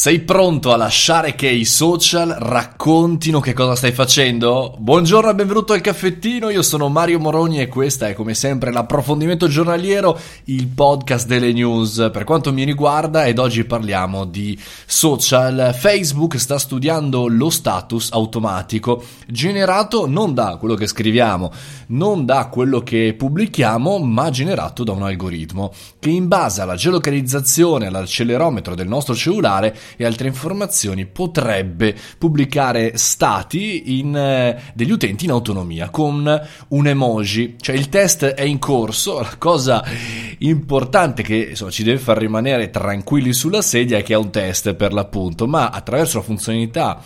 Sei pronto a lasciare che i social raccontino che cosa stai facendo? Buongiorno e benvenuto al caffettino, io sono Mario Moroni e questa è come sempre l'approfondimento giornaliero, il podcast delle news per quanto mi riguarda ed oggi parliamo di social. Facebook sta studiando lo status automatico generato non da quello che scriviamo, non da quello che pubblichiamo, ma generato da un algoritmo che in base alla geolocalizzazione, all'accelerometro del nostro cellulare e altre informazioni potrebbe pubblicare stati in, eh, degli utenti in autonomia con un emoji. Cioè il test è in corso, la cosa importante che insomma, ci deve far rimanere tranquilli sulla sedia è che è un test per l'appunto, ma attraverso la funzionalità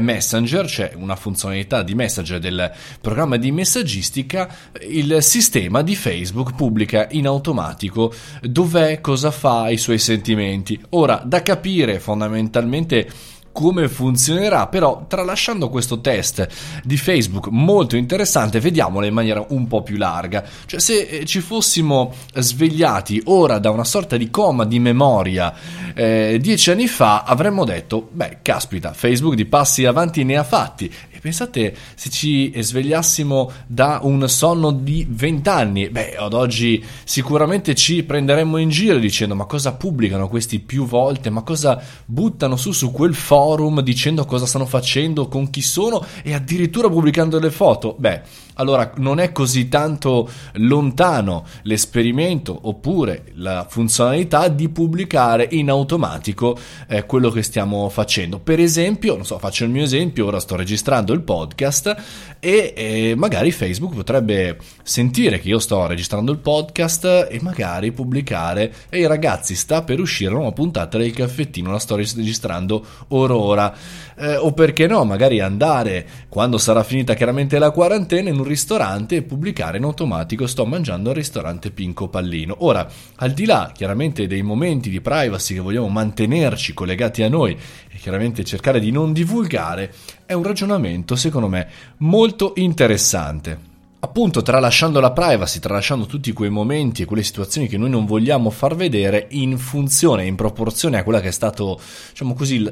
Messenger, c'è una funzionalità di Messenger del programma di messaggistica, il sistema di Facebook pubblica in automatico dov'è, cosa fa, i suoi sentimenti. Ora, da capire fondamentalmente come funzionerà, però tralasciando questo test di Facebook molto interessante, vediamolo in maniera un po' più larga. Cioè se eh, ci fossimo svegliati ora da una sorta di coma di memoria eh, dieci anni fa, avremmo detto, beh, caspita, Facebook di passi avanti ne ha fatti. E pensate se ci svegliassimo da un sonno di vent'anni, beh, ad oggi sicuramente ci prenderemmo in giro dicendo ma cosa pubblicano questi più volte, ma cosa buttano su su quel forum dicendo cosa stanno facendo, con chi sono e addirittura pubblicando le foto. Beh, allora non è così tanto lontano l'esperimento oppure la funzionalità di pubblicare in automatico eh, quello che stiamo facendo. Per esempio, non so, faccio il mio esempio, ora sto registrando il podcast e eh, magari Facebook potrebbe sentire che io sto registrando il podcast e magari pubblicare ehi ragazzi sta per uscire una puntata del caffettino, la sto registrando ora ora. Eh, o perché no, magari andare quando sarà finita chiaramente la quarantena in un ristorante e pubblicare in automatico sto mangiando al ristorante Pinco Pallino. Ora, al di là chiaramente dei momenti di privacy che vogliamo mantenerci collegati a noi e chiaramente cercare di non divulgare, è un ragionamento secondo me molto interessante appunto tralasciando la privacy, tralasciando tutti quei momenti e quelle situazioni che noi non vogliamo far vedere in funzione, in proporzione a quella che è stato, diciamo così,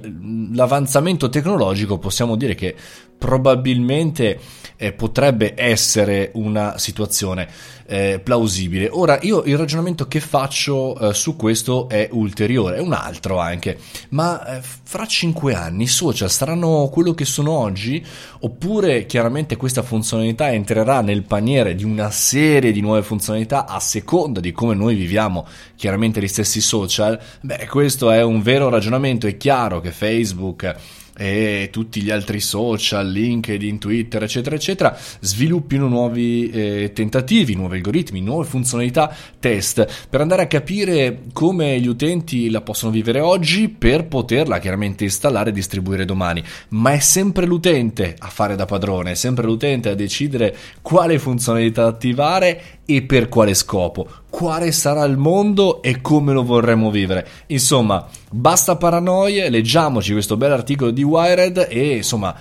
l'avanzamento tecnologico, possiamo dire che probabilmente eh, potrebbe essere una situazione eh, plausibile. Ora, io il ragionamento che faccio eh, su questo è ulteriore, è un altro anche, ma eh, fra cinque anni i social saranno quello che sono oggi oppure chiaramente questa funzionalità entrerà nel paniere di una serie di nuove funzionalità a seconda di come noi viviamo chiaramente gli stessi social? Beh, questo è un vero ragionamento, è chiaro che Facebook e tutti gli altri social, LinkedIn, Twitter, eccetera, eccetera, sviluppino nuovi eh, tentativi, nuovi algoritmi, nuove funzionalità test per andare a capire come gli utenti la possono vivere oggi per poterla chiaramente installare e distribuire domani. Ma è sempre l'utente a fare da padrone, è sempre l'utente a decidere quale funzionalità attivare e per quale scopo, quale sarà il mondo e come lo vorremmo vivere. Insomma, basta paranoie, leggiamoci questo bel articolo di Wired e insomma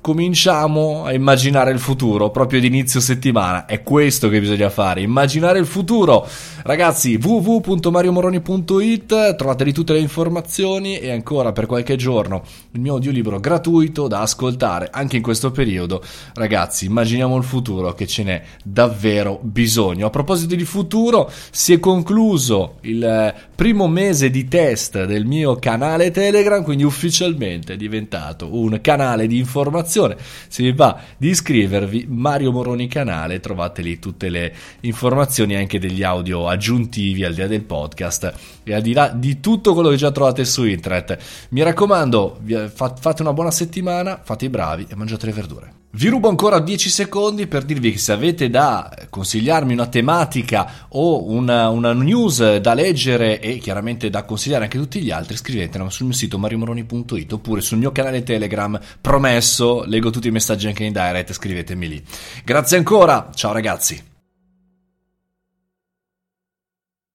cominciamo a immaginare il futuro proprio di inizio settimana. È questo che bisogna fare, immaginare il futuro. Ragazzi, www.mariomoroni.it, trovate lì tutte le informazioni e ancora per qualche giorno il mio audiolibro gratuito da ascoltare anche in questo periodo. Ragazzi, immaginiamo il futuro che ce n'è davvero bisogno. A proposito di futuro, si è concluso il primo mese di test del mio canale Telegram, quindi ufficialmente è diventato un canale di informazione. Se vi va di iscrivervi, Mario Moroni canale, trovate lì tutte le informazioni anche degli audio aggiuntivi al di là del podcast e al di là di tutto quello che già trovate su internet. Mi raccomando, fate una buona settimana, fate i bravi e mangiate le verdure. Vi rubo ancora 10 secondi per dirvi che se avete da consigliarmi una tematica o una, una, news da leggere e chiaramente da consigliare anche a tutti gli altri, scrivetela sul mio sito mariomoroni.it oppure sul mio canale Telegram. Promesso, leggo tutti i messaggi anche in direct, scrivetemi lì. Grazie ancora, ciao ragazzi.